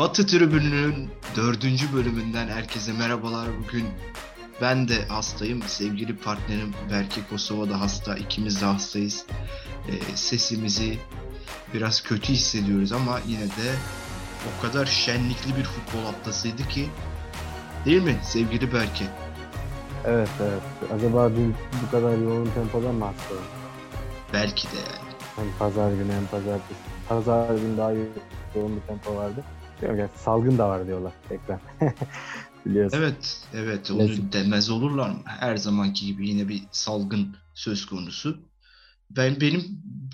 Batı Tribünü'nün dördüncü bölümünden herkese merhabalar. Bugün ben de hastayım. Sevgili partnerim Berke Kosova da hasta. İkimiz de hastayız. E, sesimizi biraz kötü hissediyoruz ama yine de o kadar şenlikli bir futbol haftasıydı ki değil mi sevgili Berke? Evet evet. Acaba dün bu kadar yoğun tempoda mı hasta Belki de yani. Hem pazar günü hem pazartesi. Pazar günü daha yoğun bir tempo vardı. Yok, salgın da var diyorlar tekrar. Biliyorsun. Evet, evet. Onu Klasik. demez olurlar mı? Her zamanki gibi yine bir salgın söz konusu. Ben benim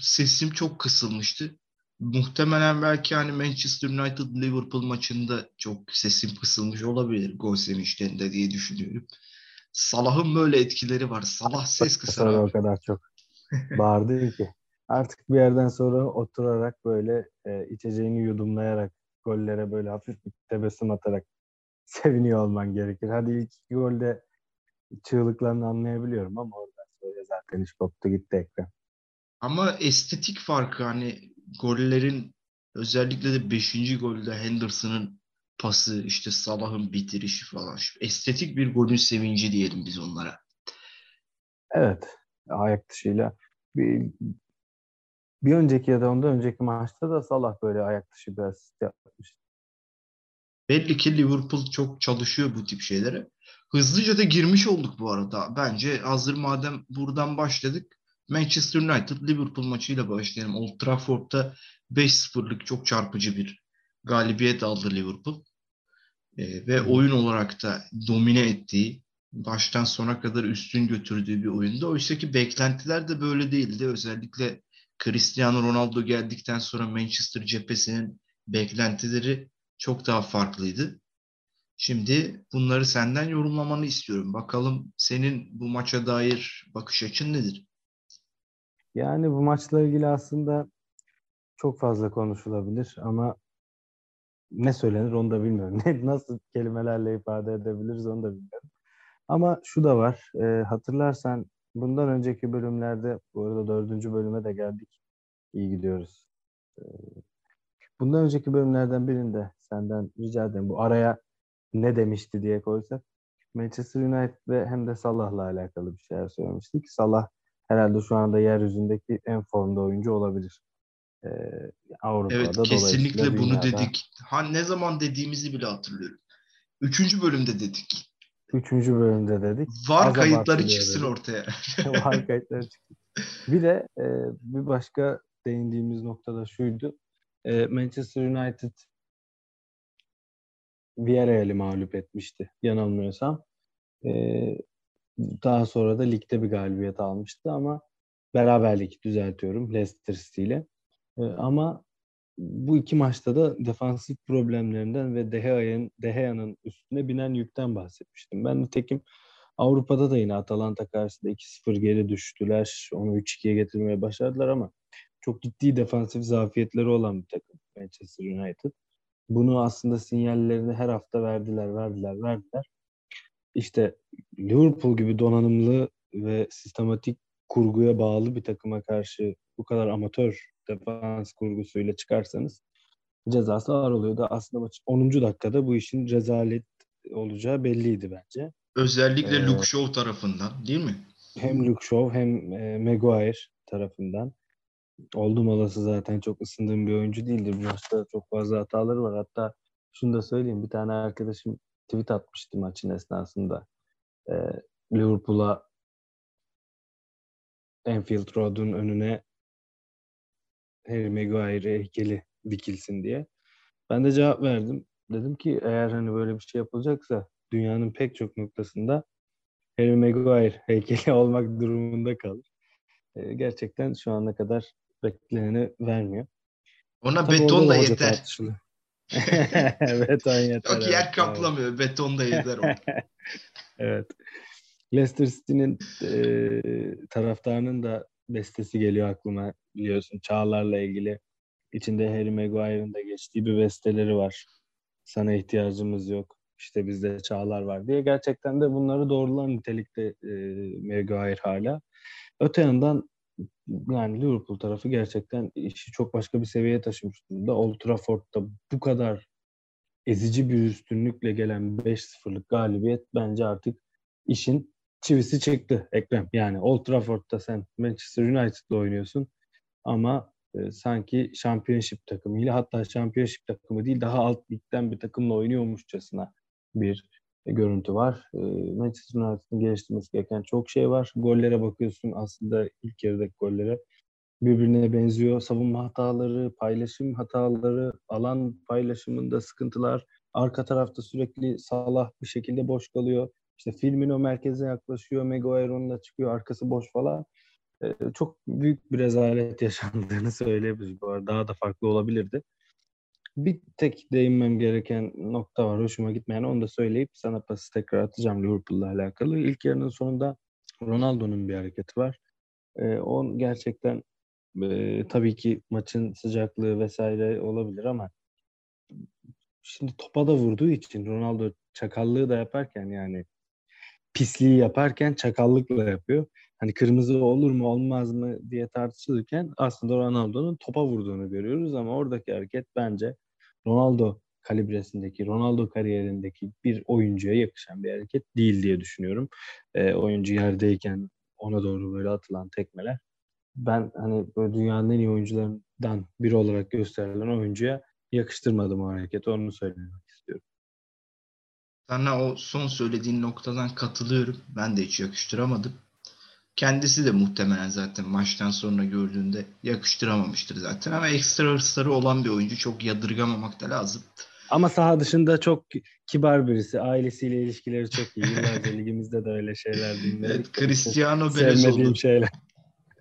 sesim çok kısılmıştı. Muhtemelen belki hani Manchester United Liverpool maçında çok sesim kısılmış olabilir gol sevinçlerinde diye düşünüyorum. Salah'ın böyle etkileri var. Salah ses kısar O kadar çok bağırdı ki. Artık bir yerden sonra oturarak böyle e, içeceğini yudumlayarak gollere böyle hafif bir tebessüm atarak seviniyor olman gerekir. Hadi ilk iki golde çığlıklarını anlayabiliyorum ama oradan sonra zaten iş koptu gitti ekran. Ama estetik farkı hani gollerin özellikle de 5. golde Henderson'ın pası, işte Salah'ın bitirişi falan. Estetik bir golün sevinci diyelim biz onlara. Evet. Ayak dışıyla bir, bir önceki ya da ondan önceki maçta da Salah böyle ayak dışı bir asist yapmıştı. Belli ki Liverpool çok çalışıyor bu tip şeylere. Hızlıca da girmiş olduk bu arada. Bence hazır madem buradan başladık Manchester United Liverpool maçıyla başlayalım. Old Trafford'da 5-0'lık çok çarpıcı bir galibiyet aldı Liverpool. Ee, ve oyun olarak da domine ettiği, baştan sona kadar üstün götürdüğü bir oyunda. Oysa ki beklentiler de böyle değildi. Özellikle Cristiano Ronaldo geldikten sonra Manchester cephesinin beklentileri çok daha farklıydı. Şimdi bunları senden yorumlamanı istiyorum. Bakalım senin bu maça dair bakış açın nedir? Yani bu maçla ilgili aslında çok fazla konuşulabilir ama ne söylenir onu da bilmiyorum. Nasıl kelimelerle ifade edebiliriz onu da bilmiyorum. Ama şu da var. E, hatırlarsan bundan önceki bölümlerde, bu arada dördüncü bölüme de geldik. İyi gidiyoruz. E, bundan önceki bölümlerden birinde senden rica ederim bu araya ne demişti diye koysak. Manchester United ve hem de Salah'la alakalı bir şeyler söylemiştik. Salah herhalde şu anda yeryüzündeki en formda oyuncu olabilir. Ee, Avrupa'da evet kesinlikle bunu dünyada... dedik. Ha ne zaman dediğimizi bile hatırlıyorum. Üçüncü bölümde dedik. Üçüncü bölümde dedik. Var kayıtları çıksın dedik. ortaya. Var kayıtları çıksın. Bir de e, bir başka değindiğimiz noktada şuydu. E, Manchester United Villarreal'i mağlup etmişti yanılmıyorsam. E, daha sonra da ligde bir galibiyet almıştı ama beraberlik düzeltiyorum Leicester City ile. E, ama bu iki maçta da defansif problemlerinden ve De Gea'nın De Gea'nın üstüne binen yükten bahsetmiştim. Ben nitekim Avrupa'da da yine Atalanta karşısında 2-0 geri düştüler. Onu 3-2'ye getirmeye başardılar ama çok ciddi defansif zafiyetleri olan bir takım Manchester United. Bunu aslında sinyallerini her hafta verdiler, verdiler, verdiler. İşte Liverpool gibi donanımlı ve sistematik kurguya bağlı bir takıma karşı bu kadar amatör defans kurgusuyla çıkarsanız cezası ağır oluyordu. Aslında maç 10. dakikada bu işin rezalet olacağı belliydi bence. Özellikle ee, Luke Shaw tarafından değil mi? Hem Luke Shaw hem e, Maguire tarafından. Oldum olası zaten çok ısındığım bir oyuncu değildir. Bu maçta çok fazla hataları var. Hatta şunu da söyleyeyim. Bir tane arkadaşım tweet atmıştı maçın esnasında. Ee, Liverpool'a Enfield Road'un önüne Harry Maguire heykeli dikilsin diye. Ben de cevap verdim. Dedim ki eğer hani böyle bir şey yapılacaksa dünyanın pek çok noktasında Harry Maguire heykeli olmak durumunda kalır. Ee, gerçekten şu ana kadar bekleneni vermiyor. Ona Tabii beton da yeter. beton yeter. Yok yer kaplamıyor. Beton da yeter. evet. Leicester City'nin e, taraftarının da bestesi geliyor aklıma biliyorsun Çağlar'la ilgili. İçinde Harry Maguire'ın da geçtiği bir besteleri var. Sana ihtiyacımız yok. İşte bizde Çağlar var diye. Gerçekten de bunları doğrulan nitelikte e, Maguire hala. Öte yandan yani Liverpool tarafı gerçekten işi çok başka bir seviyeye taşımış durumda. Old Trafford'da bu kadar ezici bir üstünlükle gelen 5-0'lık galibiyet bence artık işin çivisi çıktı Ekrem. Yani Old Trafford'da sen Manchester United'la oynuyorsun ama e, sanki Championship takımıyla hatta Championship takımı değil daha alt ligden bir takımla oynuyormuşçasına bir görüntü var. E, Manchester United'ın geliştirmesi gereken çok şey var. Gollere bakıyorsun aslında ilk yarıdaki gollere birbirine benziyor. Savunma hataları, paylaşım hataları, alan paylaşımında sıkıntılar. Arka tarafta sürekli Salah bir şekilde boş kalıyor. İşte Firmino merkeze yaklaşıyor. Maguire onunla çıkıyor. Arkası boş falan. Ee, çok büyük bir rezalet yaşandığını söyleyebiliriz. Bu arada daha da farklı olabilirdi. Bir tek değinmem gereken nokta var. Hoşuma gitmeyen onu da söyleyip sana pası tekrar atacağım Liverpool'la alakalı. İlk yarının sonunda Ronaldo'nun bir hareketi var. Ee, on gerçekten e, tabii ki maçın sıcaklığı vesaire olabilir ama şimdi topa da vurduğu için Ronaldo çakallığı da yaparken yani pisliği yaparken çakallıkla yapıyor. Hani kırmızı olur mu olmaz mı diye tartışılırken aslında Ronaldo'nun topa vurduğunu görüyoruz ama oradaki hareket bence Ronaldo kalibresindeki, Ronaldo kariyerindeki bir oyuncuya yakışan bir hareket değil diye düşünüyorum. E, oyuncu yerdeyken ona doğru böyle atılan tekmeler ben hani böyle dünyanın en iyi oyuncularından biri olarak gösterilen oyuncuya yakıştırmadım o hareketi. Onu söylemek istiyorum. Sana o son söylediğin noktadan katılıyorum. Ben de hiç yakıştıramadım. Kendisi de muhtemelen zaten maçtan sonra gördüğünde yakıştıramamıştır zaten. Ama ekstra hırsları olan bir oyuncu çok yadırgamamak da lazım. Ama saha dışında çok kibar birisi. Ailesiyle ilişkileri çok iyi. Yıllarca ligimizde de öyle şeyler dinledik. Evet, Cristiano Sevmediğim şeyler.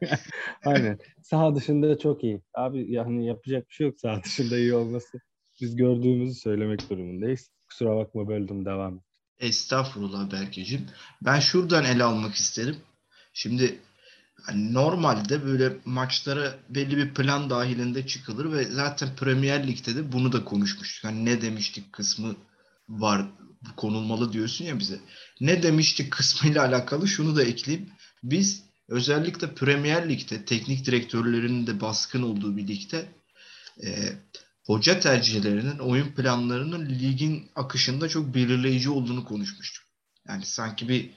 Aynen. Saha dışında çok iyi. Abi yani yapacak bir şey yok saha dışında iyi olması. Biz gördüğümüzü söylemek durumundayız. Kusura bakma böldüm devam. Estağfurullah Berkeciğim. Ben şuradan ele almak isterim. Şimdi hani normalde böyle maçlara belli bir plan dahilinde çıkılır ve zaten Premier Lig'de de bunu da konuşmuştuk. Hani ne demiştik kısmı var konulmalı diyorsun ya bize. Ne demiştik kısmıyla alakalı şunu da ekleyeyim. Biz özellikle Premier Lig'de teknik direktörlerinin de baskın olduğu bir ligde e, hoca tercihlerinin, oyun planlarının ligin akışında çok belirleyici olduğunu konuşmuştuk. Yani sanki bir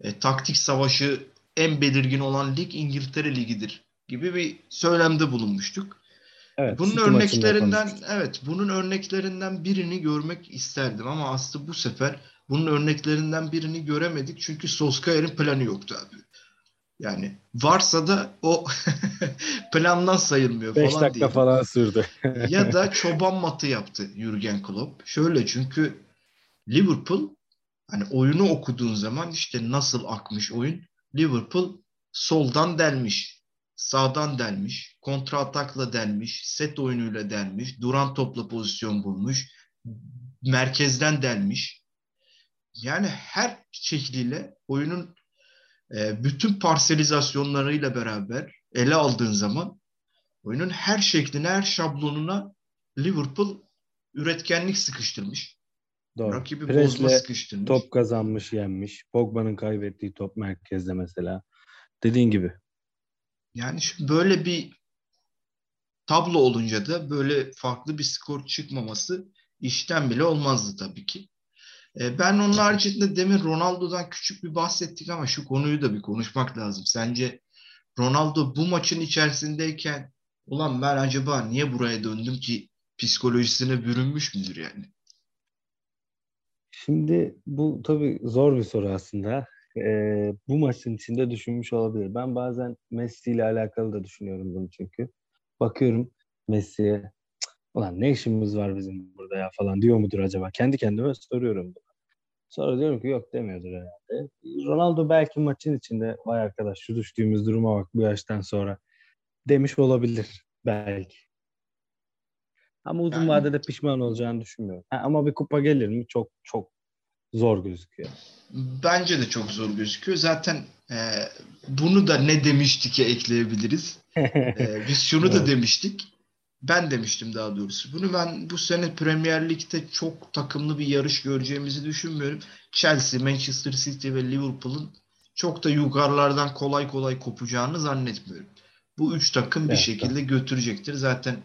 e, taktik savaşı en belirgin olan lig İngiltere Ligi'dir gibi bir söylemde bulunmuştuk. Evet, bunun örneklerinden evet bunun örneklerinden birini görmek isterdim ama aslında bu sefer bunun örneklerinden birini göremedik çünkü Solskjaer'in planı yoktu abi. Yani varsa da o plandan sayılmıyor falan 5 dakika diye. falan sürdü. ya da çoban matı yaptı Jurgen Klopp. Şöyle çünkü Liverpool hani oyunu okuduğun zaman işte nasıl akmış oyun. Liverpool soldan delmiş, sağdan delmiş, kontra atakla delmiş, set oyunuyla delmiş, duran topla pozisyon bulmuş, merkezden delmiş. Yani her şekliyle oyunun e, bütün parselizasyonlarıyla beraber ele aldığın zaman oyunun her şekline, her şablonuna Liverpool üretkenlik sıkıştırmış. Doğru. Rakibi Presle bozma sıkıştırmış. Top kazanmış, yenmiş. Pogba'nın kaybettiği top merkezde mesela. Dediğin gibi. Yani şimdi böyle bir tablo olunca da böyle farklı bir skor çıkmaması işten bile olmazdı tabii ki. E, ben onun haricinde demin Ronaldo'dan küçük bir bahsettik ama şu konuyu da bir konuşmak lazım. Sence Ronaldo bu maçın içerisindeyken ulan ben acaba niye buraya döndüm ki psikolojisine bürünmüş müdür yani? Şimdi bu tabii zor bir soru aslında. Ee, bu maçın içinde düşünmüş olabilir. Ben bazen Messi ile alakalı da düşünüyorum bunu çünkü. Bakıyorum Messi'ye ulan ne işimiz var bizim burada ya falan diyor mudur acaba? Kendi kendime soruyorum. Sonra diyorum ki yok demiyordur herhalde. Ronaldo belki maçın içinde vay arkadaş şu düştüğümüz duruma bak bu yaştan sonra demiş olabilir belki. Ama uzun yani, vadede pişman olacağını düşünmüyorum. Ha, ama bir kupa gelir mi? Çok çok zor gözüküyor. Bence de çok zor gözüküyor. Zaten e, bunu da ne demiştik ekleyebiliriz. e, biz şunu da demiştik ben demiştim daha doğrusu. Bunu ben bu sene Premier Lig'de çok takımlı bir yarış göreceğimizi düşünmüyorum. Chelsea, Manchester City ve Liverpool'un çok da yukarılardan kolay kolay kopacağını zannetmiyorum. Bu üç takım bir evet, şekilde götürecektir. Zaten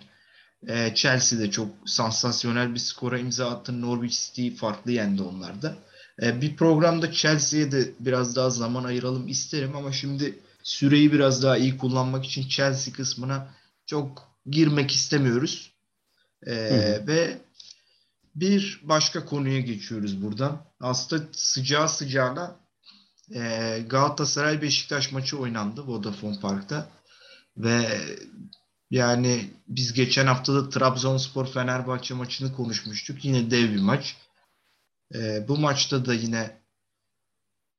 E, Chelsea de çok sansasyonel bir skora imza attı. Norwich City farklı yendi onlar da. E, bir programda Chelsea'ye de biraz daha zaman ayıralım isterim ama şimdi süreyi biraz daha iyi kullanmak için Chelsea kısmına çok girmek istemiyoruz. E, ve bir başka konuya geçiyoruz buradan. Aslında sıcağı sıcağına e, Galatasaray Beşiktaş maçı oynandı Vodafone Park'ta. Ve yani biz geçen hafta da Trabzonspor Fenerbahçe maçını konuşmuştuk. Yine dev bir maç. E, bu maçta da yine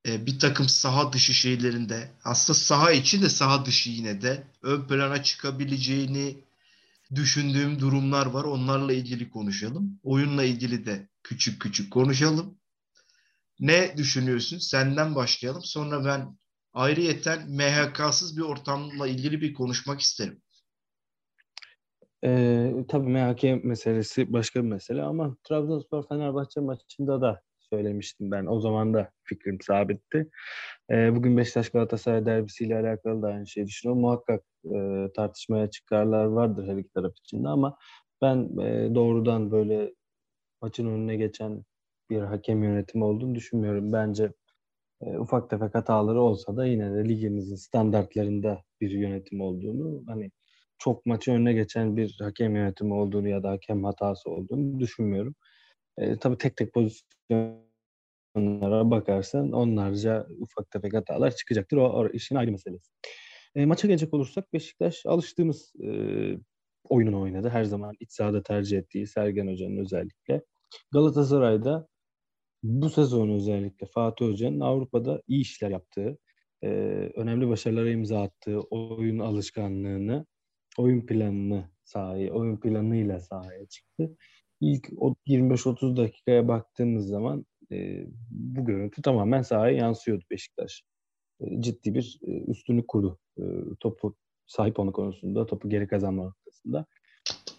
e, bir takım saha dışı şeylerinde aslında saha içi de saha dışı yine de ön plana çıkabileceğini düşündüğüm durumlar var. Onlarla ilgili konuşalım. Oyunla ilgili de küçük küçük konuşalım. Ne düşünüyorsun? Senden başlayalım. Sonra ben ayrıyeten MHK'sız bir ortamla ilgili bir konuşmak isterim. Ee, tabii MHK meselesi başka bir mesele ama Trabzonspor Fenerbahçe maçında da söylemiştim ben. O zaman da fikrim sabitti. Ee, bugün Beşiktaş Galatasaray derbisiyle alakalı da aynı şeyi düşünüyorum. Muhakkak e, tartışmaya çıkarlar vardır her iki taraf içinde ama ben e, doğrudan böyle maçın önüne geçen bir hakem yönetimi olduğunu düşünmüyorum. Bence e, ufak tefek hataları olsa da yine de ligimizin standartlarında bir yönetim olduğunu hani çok maçı önüne geçen bir hakem yönetimi olduğunu ya da hakem hatası olduğunu düşünmüyorum. E, tabii tek tek pozisyonlara bakarsan onlarca ufak tefek hatalar çıkacaktır. O, o işin ayrı meselesi. E, maça gelecek olursak Beşiktaş alıştığımız e, oyununu oynadı. Her zaman iç sahada tercih ettiği Sergen Hoca'nın özellikle. Galatasaray'da bu sezon özellikle Fatih Hoca'nın Avrupa'da iyi işler yaptığı, e, önemli başarılara imza attığı oyun alışkanlığını, oyun planını sahaya, oyun planıyla sahaya çıktı. İlk 25-30 dakikaya baktığımız zaman e, bu görüntü tamamen sahaya yansıyordu Beşiktaş. E, ciddi bir e, üstünlük kurdu e, topu sahip olma konusunda, topu geri kazanma noktasında.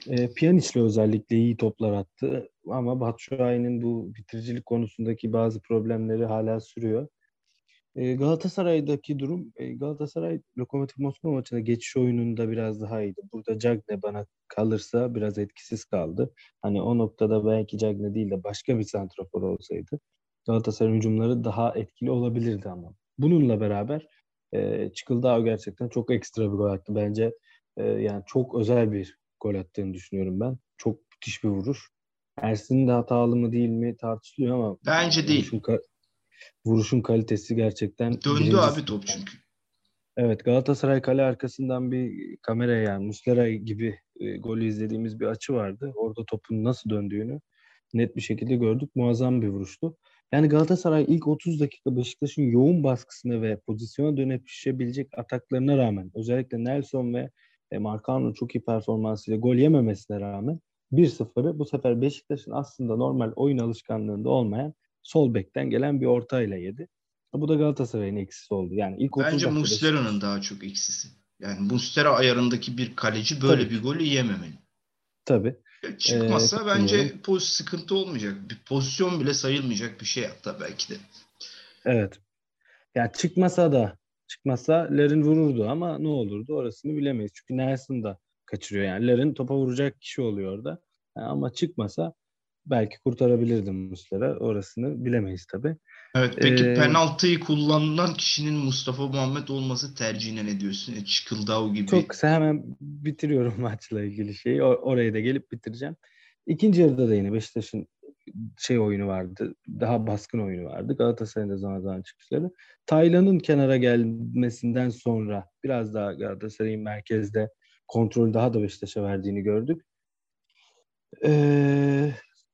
E, Pjanic'le özellikle iyi toplar attı ama Batshuayi'nin bu bitiricilik konusundaki bazı problemleri hala sürüyor. E, Galatasaray'daki durum, e, Galatasaray Lokomotiv Moskova maçında geçiş oyununda biraz daha iyiydi. Burada Cagne bana kalırsa biraz etkisiz kaldı. Hani o noktada belki Cagne değil de başka bir santrafor olsaydı Galatasaray hücumları daha etkili olabilirdi ama. Bununla beraber e, Çıkıldağ gerçekten çok ekstra bir gol attı. Bence e, yani çok özel bir gol attığını düşünüyorum ben. Çok müthiş bir vuruş. Ersin'in de hatalı mı değil mi tartışılıyor ama bence değil. Vuruşun, vuruşun kalitesi gerçekten döndü abi top çünkü. Evet Galatasaray kale arkasından bir kamera yani Muslera gibi e, golü izlediğimiz bir açı vardı. Orada topun nasıl döndüğünü net bir şekilde gördük. Muazzam bir vuruştu. Yani Galatasaray ilk 30 dakika Beşiktaş'ın yoğun baskısına ve pozisyona dönüp şişebilecek ataklarına rağmen özellikle Nelson ve e, Marcano çok iyi performansıyla gol yememesine rağmen 1-0'ı bu sefer Beşiktaş'ın aslında normal oyun alışkanlığında olmayan sol bekten gelen bir ortayla yedi. Bu da Galatasaray'ın eksisi oldu. Yani ilk Bence Muslera'nın daha çok eksisi. Yani Muslera ayarındaki bir kaleci böyle Tabii. bir golü yememeli. Tabii. Çıkmazsa ee, bence poz sıkıntı olmayacak. Bir pozisyon bile sayılmayacak bir şey hatta belki de. Evet. Ya çıkmasa da çıkmasa Larin vururdu ama ne olurdu orasını bilemeyiz. Çünkü Nelson da kaçırıyor yani. Larin topa vuracak kişi oluyor orada. Yani ama çıkmasa belki kurtarabilirdim Muslera. Orasını bilemeyiz tabii. Evet peki ee, penaltıyı kullanılan kişinin Mustafa Muhammed olması tercihine ne diyorsun? E, Çıkıldao gibi. Çok kısa hemen bitiriyorum maçla ilgili şeyi. Oraya da gelip bitireceğim. İkinci yarıda da yine Beşiktaş'ın şey oyunu vardı. Daha baskın oyunu vardı. Galatasaray'ın da zaman zaman çıkışları. Taylan'ın kenara gelmesinden sonra biraz daha Galatasaray'ın merkezde kontrol daha da Beşiktaş'a verdiğini gördük. Ee,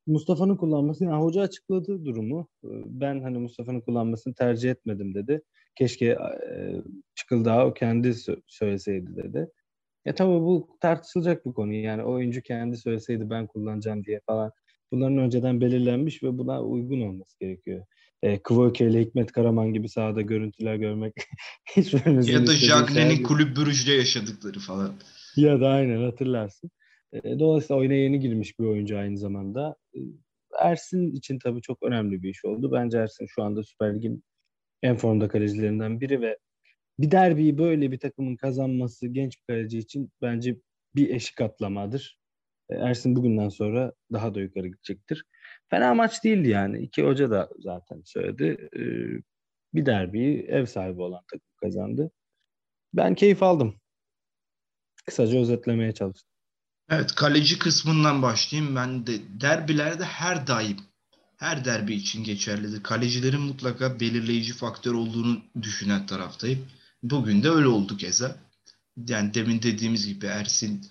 Mustafa'nın kullanması, yani hoca açıkladı durumu. Ben hani Mustafa'nın kullanmasını tercih etmedim dedi. Keşke e, Çıkıldağ o kendi söyleseydi dedi. Ya tabii bu tartışılacak bir konu. Yani oyuncu kendi söyleseydi ben kullanacağım diye falan bunların önceden belirlenmiş ve buna uygun olması gerekiyor. E, Kvoke ile Hikmet Karaman gibi sahada görüntüler görmek hiçbirimizin Ya da Jagne'nin kulüp bürücde yaşadıkları falan. Ya da aynen hatırlarsın. E, dolayısıyla oyuna yeni girmiş bir oyuncu aynı zamanda. Ersin için tabii çok önemli bir iş oldu. Bence Ersin şu anda Süper Lig'in en formda kalecilerinden biri ve bir derbiyi böyle bir takımın kazanması genç bir kaleci için bence bir eşik atlamadır. Ersin bugünden sonra daha da yukarı gidecektir. Fena maç değildi yani. İki hoca da zaten söyledi. Bir derbiyi ev sahibi olan takım kazandı. Ben keyif aldım. Kısaca özetlemeye çalıştım. Evet kaleci kısmından başlayayım. Ben de derbilerde her daim her derbi için geçerlidir. Kalecilerin mutlaka belirleyici faktör olduğunu düşünen taraftayım. Bugün de öyle oldu keza. Yani demin dediğimiz gibi Ersin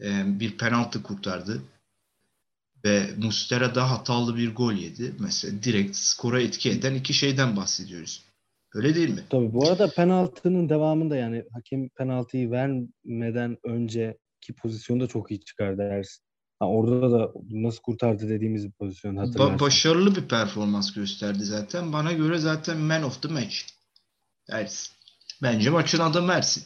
e, bir penaltı kurtardı. Ve Mustera da hatalı bir gol yedi. Mesela direkt skora etki eden iki şeyden bahsediyoruz. Öyle değil mi? Tabii bu arada penaltının devamında yani hakem penaltıyı vermeden önceki pozisyonda çok iyi çıkardı Ersin. Ha, orada da nasıl kurtardı dediğimiz bir pozisyon hatırlarsın. Ba- başarılı bir performans gösterdi zaten. Bana göre zaten man of the match. Ersin. Bence maçın adamı Ersin.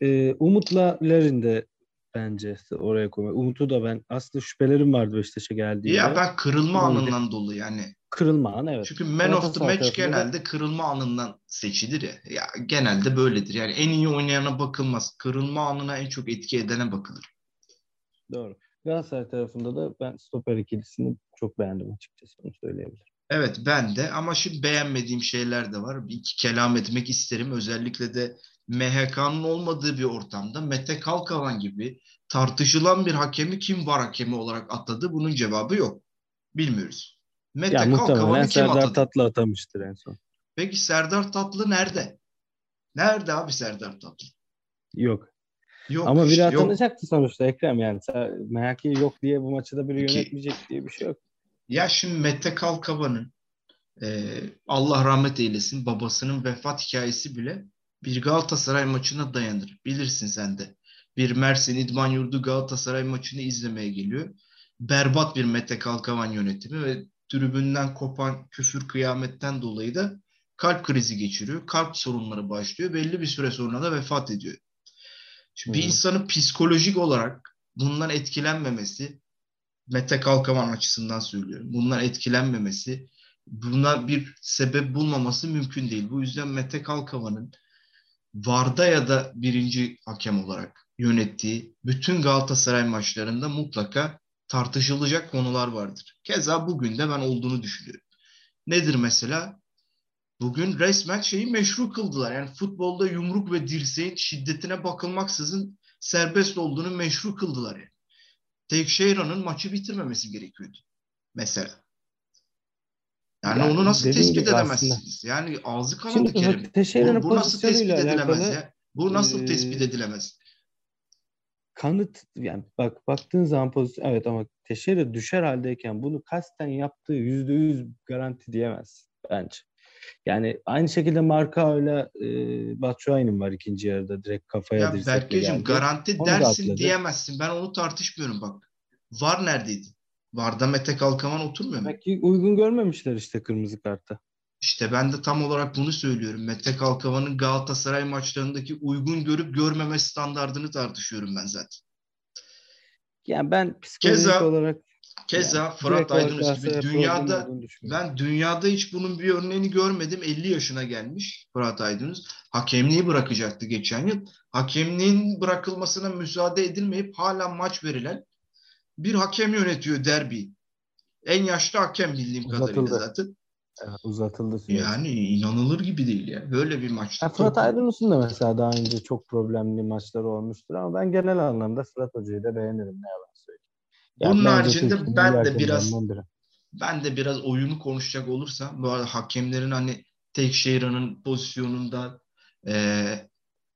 Ee, Umut'la Larin de bence oraya koymak. Umut'u da ben aslında şüphelerim vardı Beşiktaş'a geldiğinde. Ya ben kırılma anından dolayı yani. Kırılma an evet. Çünkü man of the match genelde kırılma anından seçilir ya. Ya genelde böyledir. Yani en iyi oynayana bakılmaz. Kırılma anına en çok etki edene bakılır. Doğru. Galatasaray tarafında da ben stoper ikilisini çok beğendim açıkçası onu söyleyebilirim. Evet ben de ama şimdi beğenmediğim şeyler de var. Bir iki kelam etmek isterim. Özellikle de MHK'nın olmadığı bir ortamda Mete Kalkavan gibi tartışılan bir hakemi kim var hakemi olarak atadı? Bunun cevabı yok. Bilmiyoruz. Mete Ya Kalkavan'ı kim Serdar atadı? Tatlı atamıştır en son. Peki Serdar Tatlı nerede? Nerede abi Serdar Tatlı? Yok. Yok Ama biri atanacaktı sonuçta Ekrem yani. MHK yok diye bu maçı da biri Peki. yönetmeyecek diye bir şey yok. Ya şimdi Mete Kalkavan'ın e, Allah rahmet eylesin babasının vefat hikayesi bile bir Galatasaray maçına dayanır. Bilirsin sen de. Bir Mersin İdman Yurdu Galatasaray maçını izlemeye geliyor. Berbat bir Mete Kalkavan yönetimi ve tribünden kopan küfür kıyametten dolayı da kalp krizi geçiriyor. Kalp sorunları başlıyor. Belli bir süre sonra da vefat ediyor. Şimdi bir Hı hı. insanın psikolojik olarak bundan etkilenmemesi Mete Kalkavan açısından söylüyorum. Bundan etkilenmemesi, buna bir sebep bulmaması mümkün değil. Bu yüzden Mete Kalkavan'ın Varda ya da birinci hakem olarak yönettiği bütün Galatasaray maçlarında mutlaka tartışılacak konular vardır. Keza bugün de ben olduğunu düşünüyorum. Nedir mesela? Bugün resmen şeyi meşru kıldılar. Yani futbolda yumruk ve dirseğin şiddetine bakılmaksızın serbest olduğunu meşru kıldılar yani. Teixeira'nın maçı bitirmemesi gerekiyordu. Mesela. Yani Yani onu nasıl tespit edemezsiniz? Yani ağzı kanadı Şimdi Kerim. Bu, bu nasıl tespit edilemez alakalı ya? Bu nasıl eee, tespit edilemez? Kanıt yani bak baktığın zaman pozisyon evet ama Teixeira düşer haldeyken bunu kasten yaptığı yüzde yüz garanti diyemez bence. Yani aynı şekilde Marka öyle e, Batshuayi'nin var ikinci yarıda direkt kafaya Ya Berkeciğim garanti Onu dersin diyemezsin. Ben onu tartışmıyorum bak. Var neredeydi? Varda Mete Kalkavan oturmuyor mu? Belki uygun görmemişler işte kırmızı kartı. İşte ben de tam olarak bunu söylüyorum. Mete Kalkavan'ın Galatasaray maçlarındaki uygun görüp görmeme standardını tartışıyorum ben zaten. Yani ben psikolojik Keza- olarak Keza yani Fırat Aydınus gibi dünyada ben dünyada hiç bunun bir örneğini görmedim. 50 yaşına gelmiş Fırat Aydınus. Hakemliği bırakacaktı geçen yıl. Hakemliğin bırakılmasına müsaade edilmeyip hala maç verilen bir hakem yönetiyor derbi. En yaşlı hakem bildiğim kadarıyla Uzatıldı. zaten. Evet, uzatıldı süreç. Yani inanılır gibi değil ya. Böyle bir maçta. Ya Fırat Aydınus'un da mesela daha önce çok problemli maçları olmuştur ama ben genel anlamda Fırat Hoca'yı da beğenirim ne yalan söyleyeyim. Yani Bunun haricinde ben de biraz ben de biraz oyunu konuşacak olursam bu arada hakemlerin hani Teixeira'nın pozisyonunda eee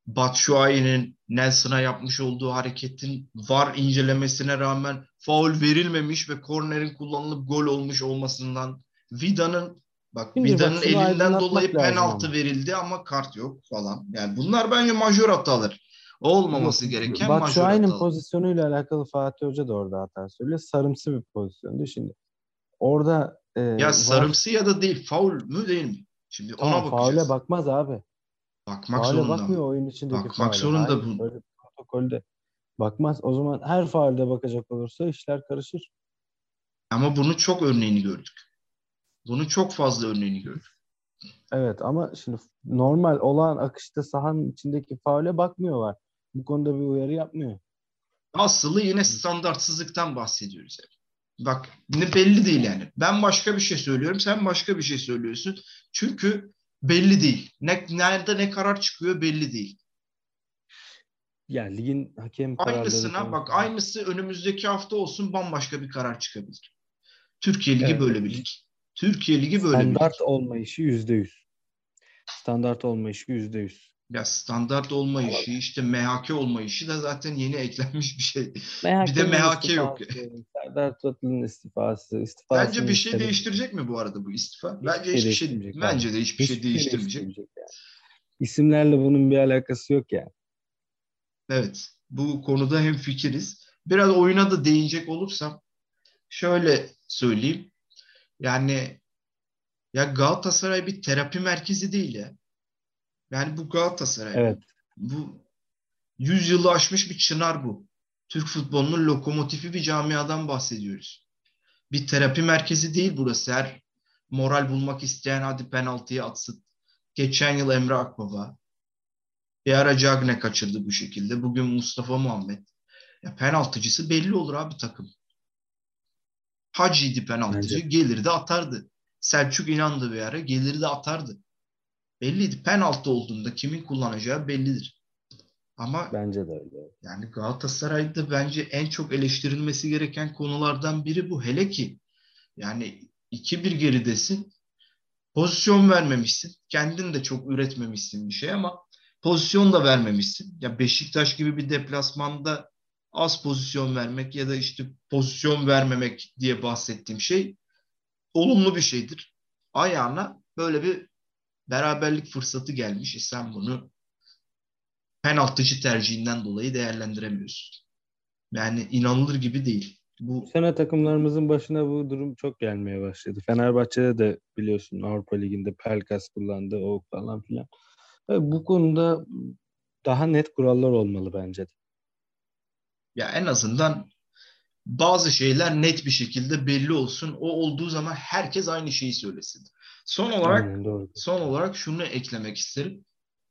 Batshuayi'nin Nelson'a yapmış olduğu hareketin var incelemesine rağmen faul verilmemiş ve kornerin kullanılıp gol olmuş olmasından Vida'nın bak Şimdi bak Vida'nın elinden dolayı penaltı ama. verildi ama kart yok falan. Yani bunlar bence majör hatalar. Olmaması Yok, gereken majör Batshuayi'nin hatalar. pozisyonuyla alakalı Fatih Hoca da orada hata söylüyor. Sarımsı bir pozisyondu şimdi. Orada e, Ya var- sarımsı ya da değil faul mü değil mi? Şimdi ona Tamam, bakacağız. faule bakmaz abi. Bakmak faule zorunda bakmıyor mı? oyun içindeki Bakmak faule. zorunda Hayır, bu. böyle protokolde bakmaz. O zaman her faulde bakacak olursa işler karışır. Ama bunu çok örneğini gördük. Bunun çok fazla örneğini gördük. Evet ama şimdi normal olan akışta sahanın içindeki faule bakmıyorlar. Bu konuda bir uyarı yapmıyor. Aslı yine standartsızlıktan bahsediyoruz. Yani. Bak ne belli değil yani. Ben başka bir şey söylüyorum, sen başka bir şey söylüyorsun. Çünkü belli değil. Ne, nerede ne karar çıkıyor belli değil. Ya ligin hakem Aynısına bak aynısı önümüzdeki hafta olsun bambaşka bir karar çıkabilir. Türkiye Ligi evet. böyle bir lig. Türkiye Ligi böyle Standart bir olma işi yüzde yüz. Standart olma işi yüzde yüz. Ya standart olma işi işte MHK olma işi de zaten yeni eklenmiş bir şey. MHK bir de MHK yok. Serdar Tatlı'nın istifası, istifası. Bence bir şey değiştirecek mi bu arada bu istifa? Bence hiçbir şey, hiçbir şey bence de hiçbir, hiçbir şey değiştirmeyecek. yani. İsimlerle bunun bir alakası yok yani. Evet. Bu konuda hem fikiriz. Biraz oyuna da değinecek olursam şöyle söyleyeyim. Yani ya Galatasaray bir terapi merkezi değil ya. Yani bu Galatasaray. Evet. Bu 100 yılı aşmış bir çınar bu. Türk futbolunun lokomotifi bir camiadan bahsediyoruz. Bir terapi merkezi değil burası. Her moral bulmak isteyen hadi penaltıyı atsın. Geçen yıl Emre Akbaba. Bir ara Cagne kaçırdı bu şekilde. Bugün Mustafa Muhammed. Ya penaltıcısı belli olur abi takım. Hacı'ydı penaltıcı. Bence. Gelirdi atardı. Selçuk inandı bir ara. Gelirdi atardı. Belliydi. Penaltı olduğunda kimin kullanacağı bellidir. Ama bence de öyle. Yani Galatasaray'da bence en çok eleştirilmesi gereken konulardan biri bu. Hele ki yani 2-1 geridesin. Pozisyon vermemişsin. Kendin de çok üretmemişsin bir şey ama pozisyon da vermemişsin. Ya Beşiktaş gibi bir deplasmanda az pozisyon vermek ya da işte pozisyon vermemek diye bahsettiğim şey olumlu bir şeydir. Ayağına böyle bir beraberlik fırsatı gelmiş. E sen bunu penaltıcı tercihinden dolayı değerlendiremiyorsun. Yani inanılır gibi değil. Bu sene takımlarımızın başına bu durum çok gelmeye başladı. Fenerbahçe'de de biliyorsun Avrupa Ligi'nde Pelkas kullandı, o falan filan. bu konuda daha net kurallar olmalı bence de. Ya en azından bazı şeyler net bir şekilde belli olsun. O olduğu zaman herkes aynı şeyi söylesin. Son olarak Aynen, doğru. son olarak şunu eklemek isterim.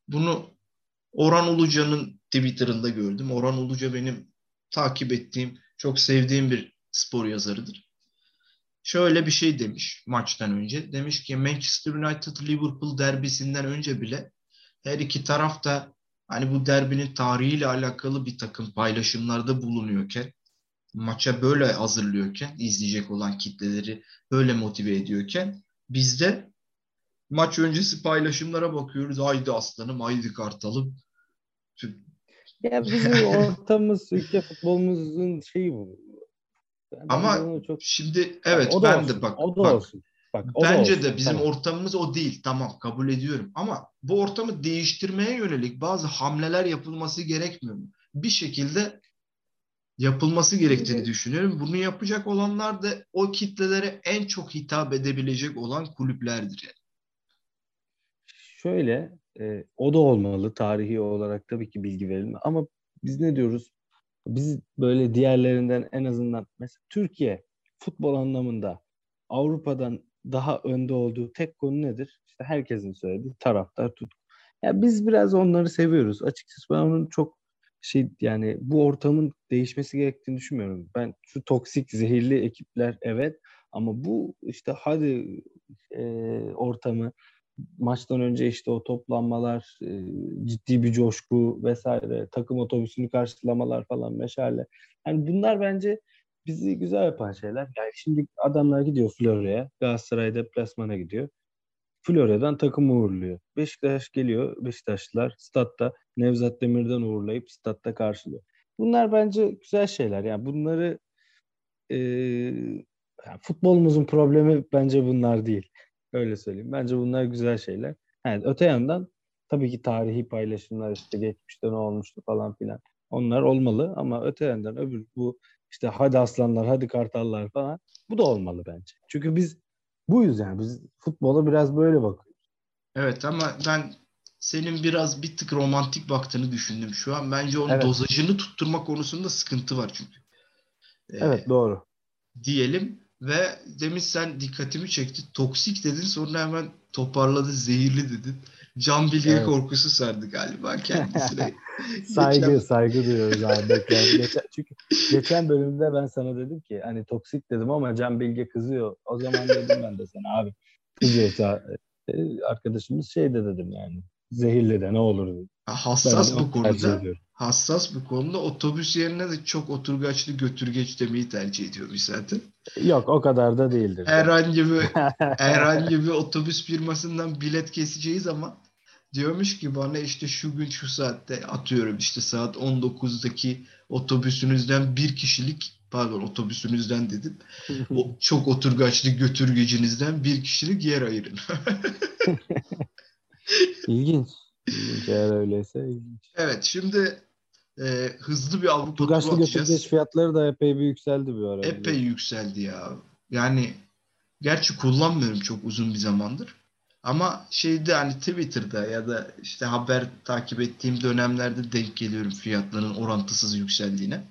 Bunu Orhan Uluca'nın Twitter'ında gördüm. Orhan Uluca benim takip ettiğim, çok sevdiğim bir spor yazarıdır. Şöyle bir şey demiş maçtan önce. Demiş ki Manchester United Liverpool derbisinden önce bile her iki taraf da hani bu derbinin tarihiyle alakalı bir takım paylaşımlarda bulunuyorken maça böyle hazırlıyorken izleyecek olan kitleleri böyle motive ediyorken bizde maç öncesi paylaşımlara bakıyoruz. Haydi aslanım, haydi kartalım. Ya bizim ortamımız, ülke futbolumuzun şeyi bu. Ben Ama çok... şimdi evet o ben olsun, de bak. O da bak, olsun. Bak, o bence olsun, de bizim tamam. ortamımız o değil. Tamam kabul ediyorum. Ama bu ortamı değiştirmeye yönelik bazı hamleler yapılması gerekmiyor mu? Bir şekilde yapılması gerektiğini düşünüyorum. Bunu yapacak olanlar da o kitlelere en çok hitap edebilecek olan kulüplerdir. Yani. Şöyle e, o da olmalı tarihi olarak tabii ki bilgi verilme ama biz ne diyoruz? Biz böyle diğerlerinden en azından mesela Türkiye futbol anlamında Avrupa'dan daha önde olduğu tek konu nedir? İşte herkesin söylediği taraftar tutku. Ya biz biraz onları seviyoruz. Açıkçası ben onun çok şey yani bu ortamın değişmesi gerektiğini düşünmüyorum. Ben şu toksik, zehirli ekipler evet ama bu işte hadi e, ortamı maçtan önce işte o toplanmalar, e, ciddi bir coşku vesaire, takım otobüsünü karşılamalar falan meşale. Yani bunlar bence bizi güzel yapan şeyler. Yani şimdi adamlar gidiyor Florya'ya, Galatasaray deplasmana gidiyor. Florya'dan takım uğurluyor. Beşiktaş geliyor, Beşiktaşlılar statta Nevzat Demir'den uğurlayıp statta karşılıyor. Bunlar bence güzel şeyler. Yani bunları e, yani futbolumuzun problemi bence bunlar değil. Öyle söyleyeyim. Bence bunlar güzel şeyler. Yani öte yandan tabii ki tarihi paylaşımlar işte geçmişte ne olmuştu falan filan. Onlar olmalı ama öte yandan öbür bu işte hadi aslanlar, hadi kartallar falan bu da olmalı bence. Çünkü biz buyuz yani. Biz futbola biraz böyle bakıyoruz. Evet ama ben senin biraz bir tık romantik baktığını düşündüm şu an. Bence onun evet. dozajını tutturma konusunda sıkıntı var çünkü. Ee, evet doğru. Diyelim ve demin sen dikkatimi çekti. Toksik dedin sonra hemen toparladı zehirli dedin. Can Bilge Evet. korkusu sardı galiba kendisine. saygı Geçen- saygı duyuyoruz abi. Bekleyen- geçen, çünkü geçen bölümde ben sana dedim ki hani toksik dedim ama Can Bilge kızıyor. O zaman dedim ben de sana abi kızıyorsa e, arkadaşımız şey de dedim yani zehirli de ne olur. Ben Hassas de bu konuda. Hassas bu konuda otobüs yerine de çok oturgaçlı götürgeç demeyi tercih ediyormuş zaten. Yok o kadar da değildir. Herhangi bir herhangi bir otobüs firmasından bilet keseceği zaman diyormuş ki bana işte şu gün şu saatte atıyorum işte saat 19'daki otobüsünüzden bir kişilik pardon otobüsünüzden dedim. O çok oturgaçlı götürgecinizden bir kişilik yer ayırın. İlginç. İlginç eğer öyleyse ilginç. evet şimdi e, hızlı bir Avrupa turu Turgaçlı atacağız. fiyatları da epey bir yükseldi bu arada. Epey yükseldi ya. Yani gerçi kullanmıyorum çok uzun bir zamandır. Ama şeyde hani Twitter'da ya da işte haber takip ettiğim dönemlerde denk geliyorum fiyatların orantısız yükseldiğine.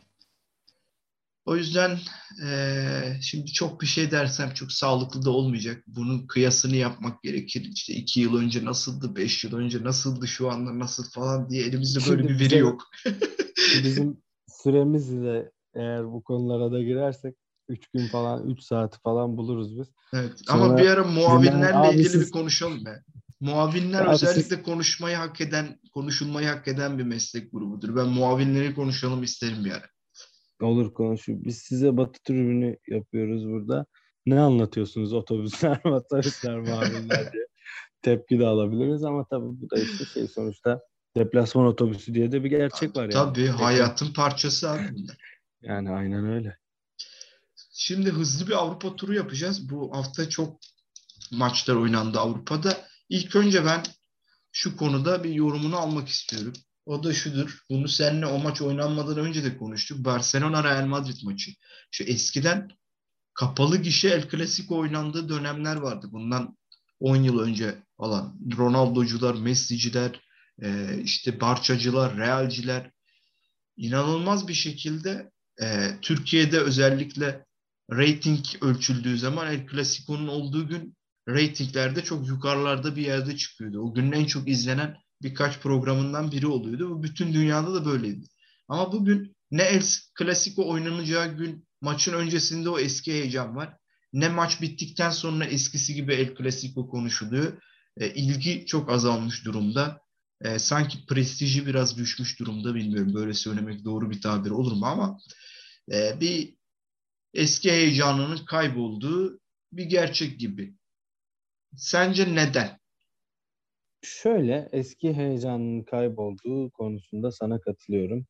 O yüzden eee, şimdi çok bir şey dersem çok sağlıklı da olmayacak. Bunun kıyasını yapmak gerekir. İşte iki yıl önce nasıldı, beş yıl önce nasıldı, şu anda nasıl falan diye elimizde böyle Şimdi bir veri yok. Bizim süremizle eğer bu konulara da girersek 3 gün falan 3 saati falan buluruz biz. Evet. Sonra Ama bir ara muavinlerle Abi ilgili siz- bir konuşalım be. Muavinler Abi özellikle konuşmayı hak eden, konuşulmayı hak eden bir meslek grubudur. Ben muavinleri konuşalım isterim bir ara. Olur konuşuyor. Biz size batı tribünü yapıyoruz burada. Ne anlatıyorsunuz otobüsler, otobüsler, muavinler diye tepki de alabiliriz ama tabii bu da işte şey sonuçta deplasman otobüsü diye de bir gerçek var yani. Tabii hayatın parçası abi. Yani aynen öyle. Şimdi hızlı bir Avrupa turu yapacağız. Bu hafta çok maçlar oynandı Avrupa'da. İlk önce ben şu konuda bir yorumunu almak istiyorum. O da şudur. Bunu seninle o maç oynanmadan önce de konuştuk. Barcelona Real Madrid maçı. Şu eskiden kapalı gişe El Clasico oynandığı dönemler vardı. Bundan 10 yıl önce falan. Ronaldo'cular, Messi'ciler, e, işte Barçacılar, Realciler inanılmaz bir şekilde e, Türkiye'de özellikle rating ölçüldüğü zaman El Clasico'nun olduğu gün reytinglerde çok yukarılarda bir yerde çıkıyordu. O günün en çok izlenen birkaç programından biri oluyordu. Bu bütün dünyada da böyleydi. Ama bugün ne El Clasico oynanacağı gün maçın öncesinde o eski heyecan var. Ne maç bittikten sonra eskisi gibi El Clasico konuşuluyor. E, ilgi çok azalmış durumda. E, sanki prestiji biraz düşmüş durumda bilmiyorum. Böyle söylemek doğru bir tabir olur mu ama e, bir eski heyecanının kaybolduğu bir gerçek gibi. Sence neden? Şöyle eski heyecanın kaybolduğu konusunda sana katılıyorum.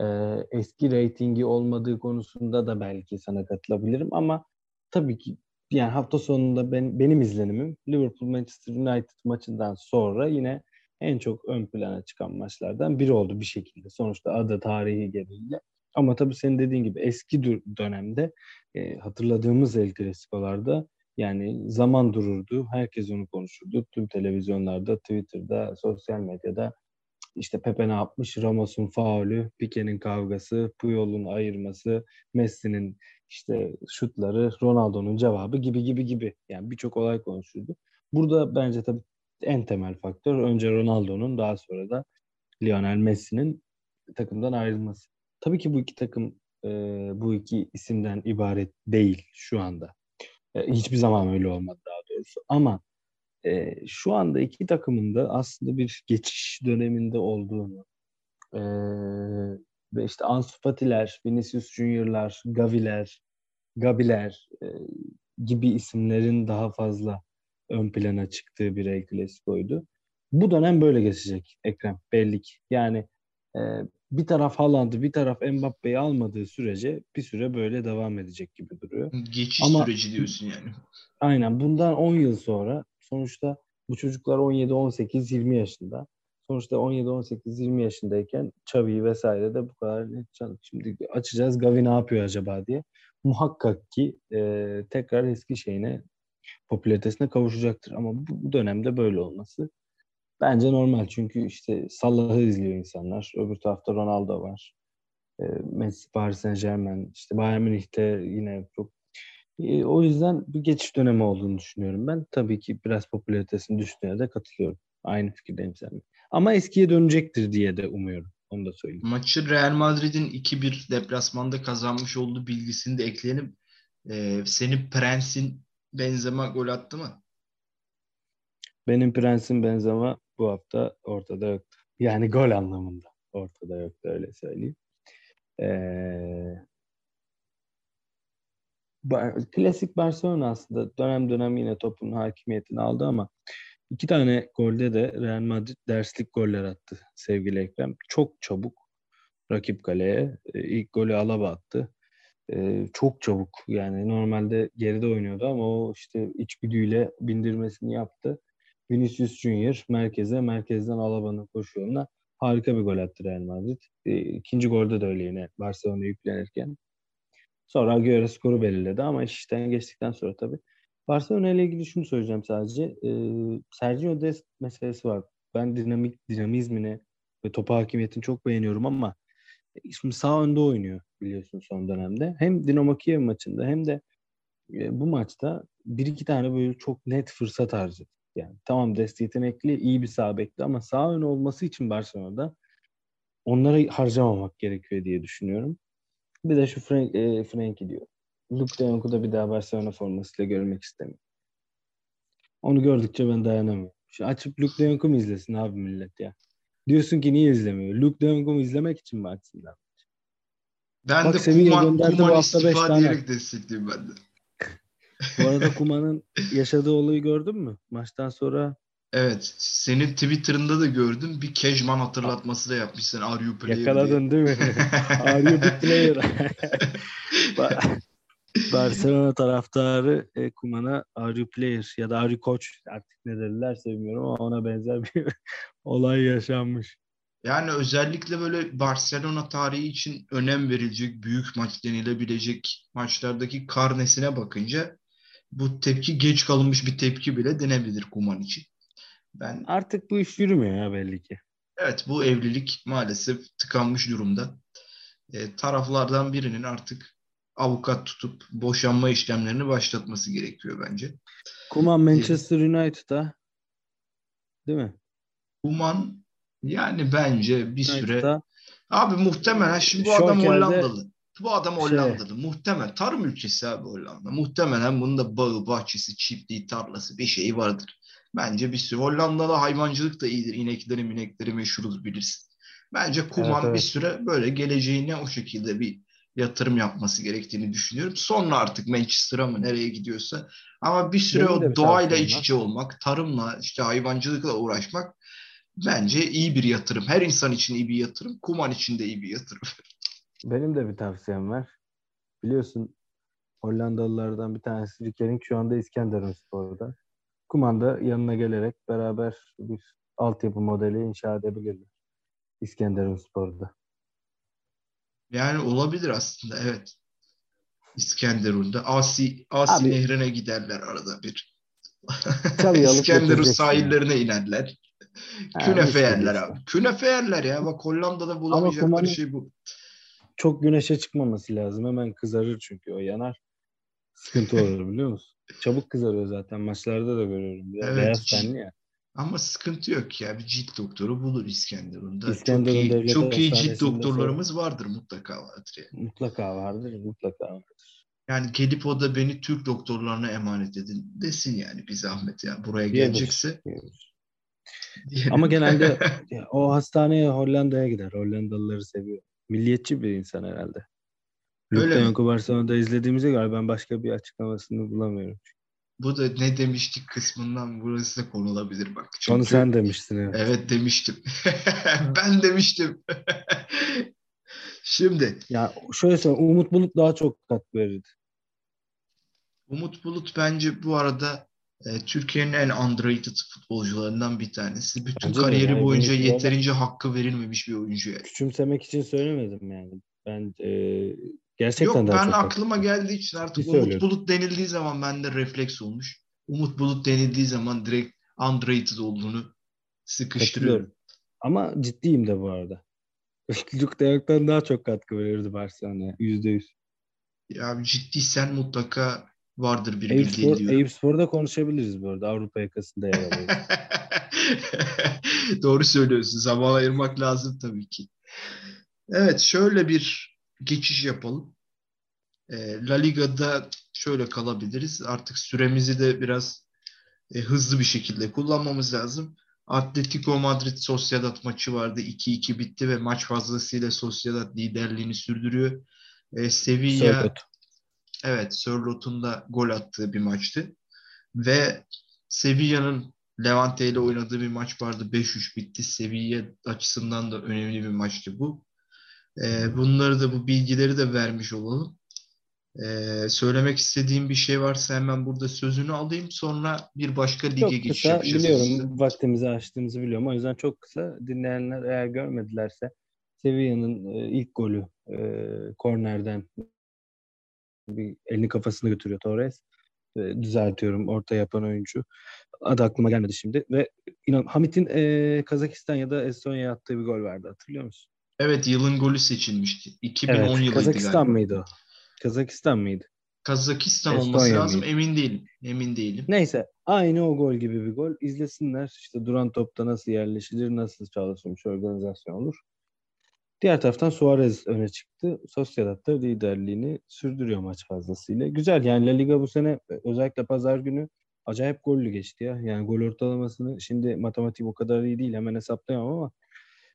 Ee, eski reytingi olmadığı konusunda da belki sana katılabilirim ama tabii ki yani hafta sonunda ben, benim izlenimim Liverpool Manchester United maçından sonra yine en çok ön plana çıkan maçlardan biri oldu bir şekilde. Sonuçta adı tarihi gereğiyle. Ama tabii senin dediğin gibi eski dö- dönemde e, hatırladığımız El Clasico'larda yani zaman dururdu. Herkes onu konuşurdu. Tüm televizyonlarda, Twitter'da, sosyal medyada işte Pepe ne yapmış? Ramos'un faulü, Pique'nin kavgası, Puyol'un ayırması, Messi'nin işte şutları, Ronaldo'nun cevabı gibi gibi gibi. Yani birçok olay konuşuldu. Burada bence tabii en temel faktör önce Ronaldo'nun daha sonra da Lionel Messi'nin takımdan ayrılması. Tabii ki bu iki takım e, bu iki isimden ibaret değil şu anda. E, hiçbir zaman öyle olmadı daha doğrusu. Ama e, şu anda iki takımın da aslında bir geçiş döneminde olduğunu e, ve işte Ansu Fati'ler, Vinicius Junior'lar, Gavi'ler, Gabi'ler e, gibi isimlerin daha fazla ön plana çıktığı bir El Clasico'ydu. Bu dönem böyle geçecek Ekrem belli ki. Yani e, bir taraf Haaland'ı bir taraf Mbappe'yi almadığı sürece bir süre böyle devam edecek gibi duruyor. Geçiş Ama- süreci diyorsun yani. Aynen bundan 10 yıl sonra sonuçta bu çocuklar 17, 18, 20 yaşında. Sonuçta 17, 18, 20 yaşındayken Xavi vesaire de bu kadar Şimdi açacağız Gavi ne yapıyor acaba diye. Muhakkak ki e, tekrar eski şeyine popülaritesine kavuşacaktır. Ama bu, bu dönemde böyle olması bence normal. Çünkü işte Salah'ı izliyor insanlar. Öbür tarafta Ronaldo var. E, Messi, Paris Saint Germain. işte Bayern Münih'te yine çok E, o yüzden bir geçiş dönemi olduğunu düşünüyorum ben. Tabii ki biraz popülaritesini düştüğüne de katılıyorum. Aynı fikirdeyim seninle. Ama eskiye dönecektir diye de umuyorum. Onu da söyleyeyim. Maçı Real Madrid'in 2-1 deplasmanda kazanmış olduğu bilgisini de ekleyelim. Ee, senin Prens'in Benzema gol attı mı? Benim prensim Benzema bu hafta ortada yoktu. Yani gol anlamında ortada yoktu öyle söyleyeyim. Ee, klasik Barcelona aslında dönem dönem yine topun hakimiyetini aldı ama iki tane golde de Real Madrid derslik goller attı sevgili Ekrem. Çok çabuk rakip kaleye. Ee, ilk golü Alaba attı. Ee, çok çabuk yani normalde geride oynuyordu ama o işte içgüdüyle bindirmesini yaptı. Vinicius Junior merkeze, merkezden Alaba'nın koşu harika bir gol attı Real Madrid. Ee, ikinci golde de öyle yine Barcelona yüklenirken. Sonra Agüero skoru belirledi ama iş işten geçtikten sonra tabii. Barcelona ile ilgili şunu söyleyeceğim sadece. Ee, Sergio Dest meselesi var. Ben dinamik dinamizmini ve topa hakimiyetini çok beğeniyorum ama şimdi sağ önde oynuyor biliyorsun son dönemde. Hem Dinamo Kiev maçında hem de e, bu maçta bir iki tane böyle çok net fırsat harcadı. Yani tamam Dest yetenekli, iyi bir sağ bekli ama sağ ön olması için Barcelona'da onları harcamamak gerekiyor diye düşünüyorum. Bir de şu Frank, e, Frankie diyor. Luke de Jong'u da bir daha Barcelona formasıyla görmek istemiyorum. Onu gördükçe ben dayanamıyorum. Şu açıp Luke de Jong'u mu izlesin abi millet ya? Diyorsun ki niye izlemiyor? Luke de Jong'u mu izlemek için mi açsınlar? Ben Bak, de Sevilla Kuman, gönderdi bu Kuman hafta beş istifa tane. diyerek destekleyeyim ben de. Bu arada Kuman'ın yaşadığı olayı gördün mü? Maçtan sonra Evet. Senin Twitter'ında da gördüm. Bir Kejman hatırlatması da yapmışsın. Are you player diye. yakaladın değil mi? Are you player? Ba- Barcelona taraftarı e, Kuman'a Are you player ya da Are you coach artık ne dedilerse bilmiyorum ama ona benzer bir olay yaşanmış. Yani özellikle böyle Barcelona tarihi için önem verilecek, büyük maç denilebilecek maçlardaki karnesine bakınca bu tepki geç kalınmış bir tepki bile denebilir Kuman için. Ben Artık bu iş yürümüyor ya belli ki. evet bu evlilik maalesef tıkanmış durumda. E, taraflardan birinin artık avukat tutup boşanma işlemlerini başlatması gerekiyor bence. Kuman Manchester United'a değil mi? Kuman yani bence bir süre United'a Abi muhtemelen şimdi bu adam Hollandalı. Bu adam şey- Hollandalı. Muhtemelen tarım ülkesi abi Hollanda. Muhtemelen bunun da bağı, bahçesi, çiftliği, tarlası bir şeyi vardır. Bence bir sürü. Hollandalı hayvancılık da iyidir. İnekleri minekleri meşhurdur bilirsin. Bence Kuman Evet, evet. bir süre böyle geleceğine o şekilde bir yatırım yapması gerektiğini düşünüyorum. Sonra artık Manchester'a mı nereye gidiyorsa. Ama bir süre Benim o bir doğayla iç içe olmak, tarımla, işte hayvancılıkla uğraşmak bence iyi bir yatırım. Her insan için iyi bir yatırım. Kuman için de iyi bir yatırım. Benim de bir tavsiyem var. Biliyorsun Hollandalılardan bir tanesi Rikening şu anda İskenderunspor'da. Kumanda yanına gelerek beraber bir altyapı modeli inşa edebilirler. İskenderunspor'da. Yani olabilir aslında evet. İskenderun'da Asi, Asi Abi- Nehri'ne giderler arada bir. İskenderun sahillerine inerler. Ha, Künefe yerler abi. Künefe yerler ya. Bak Hollanda'da bulamayacakları şey bu. Çok güneşe çıkmaması lazım. Hemen kızarır çünkü o yanar. Sıkıntı olur biliyor musun? Çabuk kızarıyor zaten. Maçlarda da görüyorum. Biraz Evet, Beyaz tenli ya. Ama sıkıntı yok ya. Bir cilt doktoru bulur İskenderun'da. İskenderun çok iyi, çok iyi cilt doktorlarımız vardır mutlaka vardır yani. Mutlaka vardır. Mutlaka vardır. Yani gelip o da beni Türk doktorlarına emanet edin desin yani bir zahmet ya. Buraya Diyebilir, gelecekse diyelim. Ama genelde o hastaneye Hollanda'ya gider. Hollandalıları seviyor. Milliyetçi bir insan herhalde. Jong'u Barcelona'da izlediğimize göre ben başka bir açıklamasını bulamıyorum. Bu da ne demiştik kısmından burası da konulabilir bak. Çünkü, Onu sen demiştin evet. Evet demiştim. ben demiştim. Şimdi Ya şöyle söyleyeyim. Umut Bulut daha çok katkı verirdi. Umut Bulut bence bu arada Türkiye'nin en underrated futbolcularından bir tanesi. Bütün Bence kariyeri yani boyunca da- yeterince hakkı verilmemiş bir oyuncu yani. Küçümsemek için söylemedim yani. Ben e, gerçekten Yok ben çok aklıma katkı- geldiği için artık Bir Umut söylüyorum. Bulut denildiği zaman bende refleks olmuş. Umut Bulut denildiği zaman direkt underrated olduğunu sıkıştırıyorum. Ama ciddiyim de bu arada. Luke de daha çok katkı verirdi Barcelona'ya. Yüzde yüz. Ya ciddiysen mutlaka vardır bir Eyüp, bildiğin Spor, diyorum. Eyüp Spor'da konuşabiliriz bu arada. Avrupa yakasında yer alıyor. Doğru söylüyorsun. Zaman ayırmak lazım tabii ki. Evet, şöyle bir geçiş yapalım. Ee, La Liga'da şöyle kalabiliriz. Artık süremizi de biraz e, hızlı bir şekilde kullanmamız lazım. Atletico Madrid Sociedad maçı vardı. 2-2 bitti ve maç fazlasıyla Sociedad liderliğini sürdürüyor. E, Sevilla Sörloth. Evet Sörloth'un da gol attığı bir maçtı. Ve Sevilla'nın Levante ile oynadığı bir maç vardı. 5-3 bitti. Sevilla açısından da önemli bir maçtı bu. E, bunları da bu bilgileri de vermiş olalım. E, söylemek istediğim bir şey varsa hemen burada sözünü alayım. Sonra bir başka lige Çok geçiş kısa yapacağız. biliyorum vaktimizi açtığımızı biliyorum. O yüzden çok kısa dinleyenler eğer görmedilerse Sevilla'nın e, ilk golü e, kornerden bir elini kafasına götürüyor Torres. E, düzeltiyorum orta yapan oyuncu. Adı aklıma gelmedi şimdi ve inan Hamit'in e, Kazakistan ya da Estonya'ya attığı bir gol vardı hatırlıyor musun? Evet yılın golü seçilmişti. 2010 Evet. yılıydı Kazakistan galiba. mıydı o? Kazakistan mıydı? Kazakistan Estonya olması lazım. mıydı? Emin değilim. Emin değilim. Neyse aynı o gol gibi bir gol. İzlesinler işte duran topta nasıl yerleşilir, nasıl çalışılmış organizasyon olur. Diğer taraftan Suarez öne çıktı. Sociedad da liderliğini sürdürüyor maç fazlasıyla. Güzel yani La Liga bu sene özellikle pazar günü acayip gollü geçti ya. Yani gol ortalamasını şimdi matematik o kadar iyi değil hemen hesaplayamam ama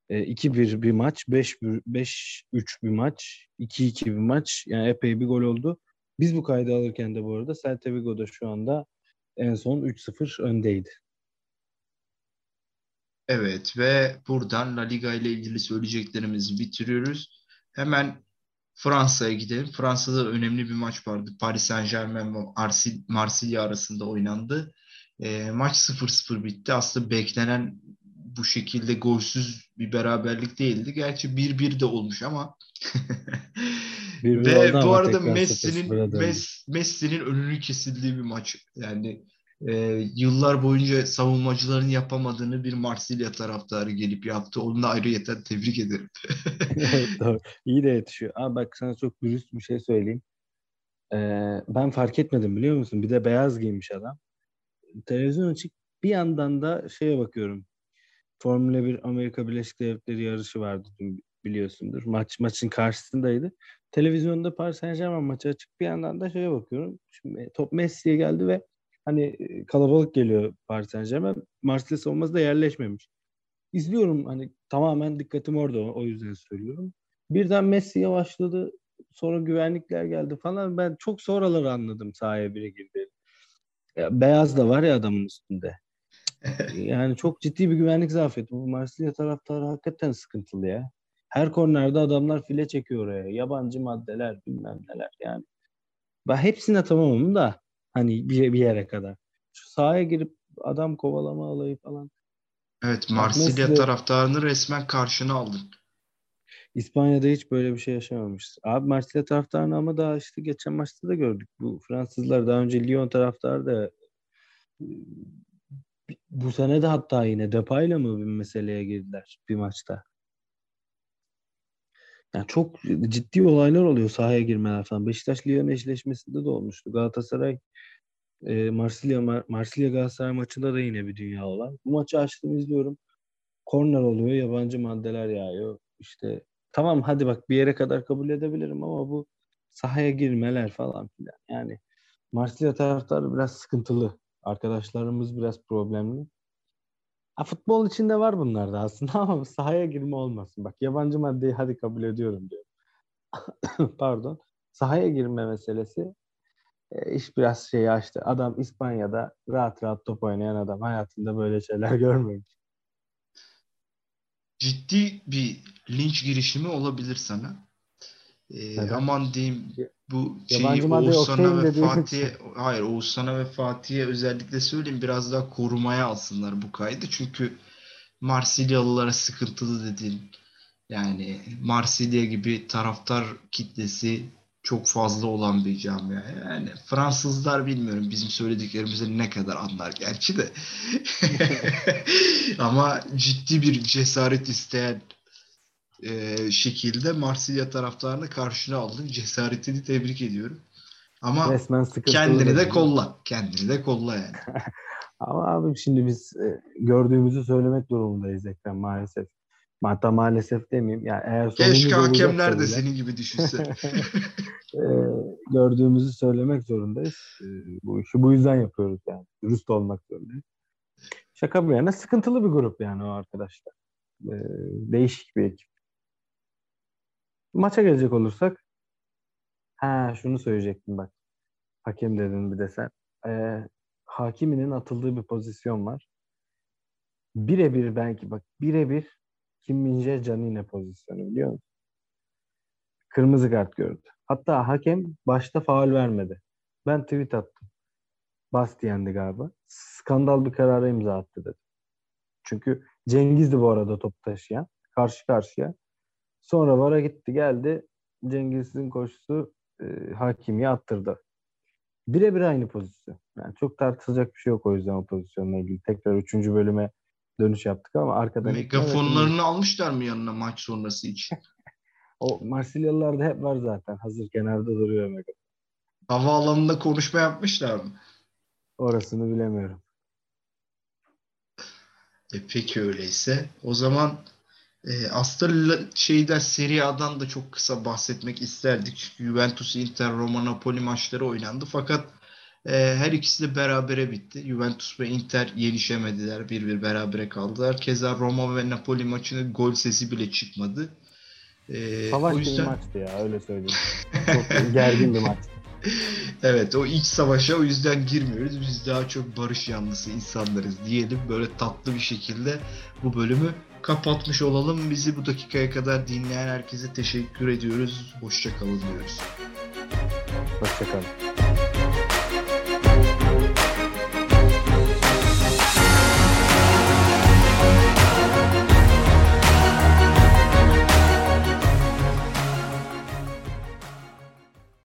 e, 2-1 bir maç, 5-1 5-3 bir maç, 2-2 bir maç. Yani epey bir gol oldu. Biz bu kaydı alırken de bu arada Celta Vigo'da şu anda en son 3-0 öndeydi. Evet ve buradan La Liga ile ilgili söyleyeceklerimizi bitiriyoruz. Hemen Fransa'ya gidelim. Fransa'da önemli bir maç vardı. Paris Saint-Germain ve Arsil- Marsilya arasında oynandı. E, maç 0-0 bitti. Aslında beklenen bu şekilde golsüz bir beraberlik değildi. Gerçi 1-1 de olmuş ama 1-1 ve bu arada Messi'nin 0-0'a döndü. Mes- Messi'nin önünü kesildiği bir maç. Yani e, yıllar boyunca savunmacıların yapamadığını bir Marsilya taraftarı gelip yaptı. Onu da ayrıyeten tebrik ederim. Evet, Doğru. İyi de yetişiyor. Abi bak sana çok dürüst bir şey söyleyeyim. Ee, ben fark etmedim biliyor musun? Bir de beyaz giymiş adam. Televizyon açık bir yandan da şeye bakıyorum. Formula 1 Amerika Birleşik Devletleri yarışı vardı dün biliyorsundur. Maç maçın karşısındaydı. Televizyonda Paris Saint-Germain maçı açık bir yandan da şeye bakıyorum. Şimdi top Messi'ye geldi ve hani kalabalık geliyor Paris Saint-Germain. Marsilya savunması da yerleşmemiş. İzliyorum hani tamamen dikkatim orada o, yüzden söylüyorum. Birden Messi yavaşladı. Sonra güvenlikler geldi falan. Ben çok sonraları anladım sahaya biri girdi. Ya, beyaz da var ya adamın üstünde. Yani çok ciddi bir güvenlik zafiyeti. Bu Marsilya taraftarı hakikaten sıkıntılı ya. Her kornerde adamlar file çekiyor oraya. Yabancı maddeler bilmem neler yani. Ben hepsine tamamım da hani bir, bir yere kadar. Şu sahaya girip adam kovalama alayı falan. Evet, Marsilya Messi- taraftarını resmen karşına aldın. İspanya'da hiç böyle bir şey yaşamamışız. Abi Marsilya taraftarını ama daha işte geçen maçta da gördük. Bu Fransızlar daha önce Lyon taraftarı da bu sene de hatta yine Depay'la mı bir meseleye girdiler bir maçta. Yani çok ciddi olaylar oluyor sahaya girmeler falan. Beşiktaş Lyon eşleşmesinde de olmuştu. Galatasaray e, Marsilya Mar- Marsilya Galatasaray maçında da yine bir dünya olan. Bu maçı açtım izliyorum. Korner oluyor, yabancı maddeler yağıyor. İşte tamam hadi bak bir yere kadar kabul edebilirim ama bu sahaya girmeler falan filan. Yani Marsilya taraftarı biraz sıkıntılı. Arkadaşlarımız biraz problemli. Ha, futbol içinde var bunlar da aslında ama sahaya girme olmasın. Bak yabancı maddeyi hadi kabul ediyorum diyor. Pardon. Sahaya girme meselesi e, iş biraz şeyi açtı. Adam İspanya'da rahat rahat top oynayan adam. Hayatında böyle şeyler görmemiş. Ciddi bir linç girişimi olabilir sana. Neden? aman diyeyim bu Yabancı şeyi Oğuzhan'a ve Fatih'e hayır Oğuzhan'a ve Fatih'e özellikle söyleyeyim biraz daha korumaya alsınlar bu kaydı. Çünkü Marsilyalılara sıkıntılı dedin. Yani Marsilya gibi taraftar kitlesi çok fazla olan bir camia. Yani Fransızlar bilmiyorum bizim söylediklerimizi ne kadar anlar gerçi de. Ama ciddi bir cesaret isteyen e, şekilde Marsilya taraftarını karşına aldın. Cesaretini tebrik ediyorum. Ama Resmen kendini de kolla. Kendini de kolla yani. Ama abi şimdi biz e, gördüğümüzü söylemek durumundayız Ekrem maalesef. Hatta maalesef demeyeyim. Yani eğer Keşke hakemler de bile, senin gibi düşünse. e, gördüğümüzü söylemek zorundayız. E, bu işi bu yüzden yapıyoruz yani. Dürüst olmak zorundayız. Şaka bir yana sıkıntılı bir grup yani o arkadaşlar. E, değişik bir ekip. Maça gelecek olursak ha şunu söyleyecektim bak. Hakem dedin bir de sen. E, Hakimi'nin atıldığı bir pozisyon var. Birebir belki bak birebir Kim Min-jae Canine pozisyonu biliyor musun? Kırmızı kart gördü. Hatta hakem başta faul vermedi. Ben tweet attım. Bastien'di galiba. Skandal bir karara imza attı dedi. Çünkü Cengiz'di bu arada top taşıyan. Karşı karşıya. Sonra VAR'a gitti geldi. Cengiz'in koşusu e, hakimiye attırdı. Birebir aynı pozisyon. Yani çok tartışacak bir şey yok o yüzden o pozisyonla ilgili. Tekrar üçüncü bölüme dönüş yaptık ama arkadan... Megafonlarını almışlar mı yanına maç sonrası için? O Marsilyalılarda hep var zaten. Hazır kenarda duruyor megafon. Havaalanında konuşma yapmışlar mı? Orasını bilemiyorum. E peki öyleyse. O zaman e, aslında şeyden Serie A'dan da çok kısa bahsetmek isterdik. Juventus, Inter, Roma, Napoli maçları oynandı. Fakat e, her ikisi de berabere bitti. Juventus ve Inter yenişemediler. Bir bir berabere kaldılar. Keza Roma ve Napoli maçının gol sesi bile çıkmadı. E, Savaş o yüzden maçtı ya öyle söyleyeyim. Çok gergin bir maç. Evet o iç savaşa o yüzden girmiyoruz. Biz daha çok barış yanlısı insanlarız diyelim. Böyle tatlı bir şekilde bu bölümü kapatmış olalım. Bizi bu dakikaya kadar dinleyen herkese teşekkür ediyoruz. Hoşça kalın diyoruz. Hoşçakalın.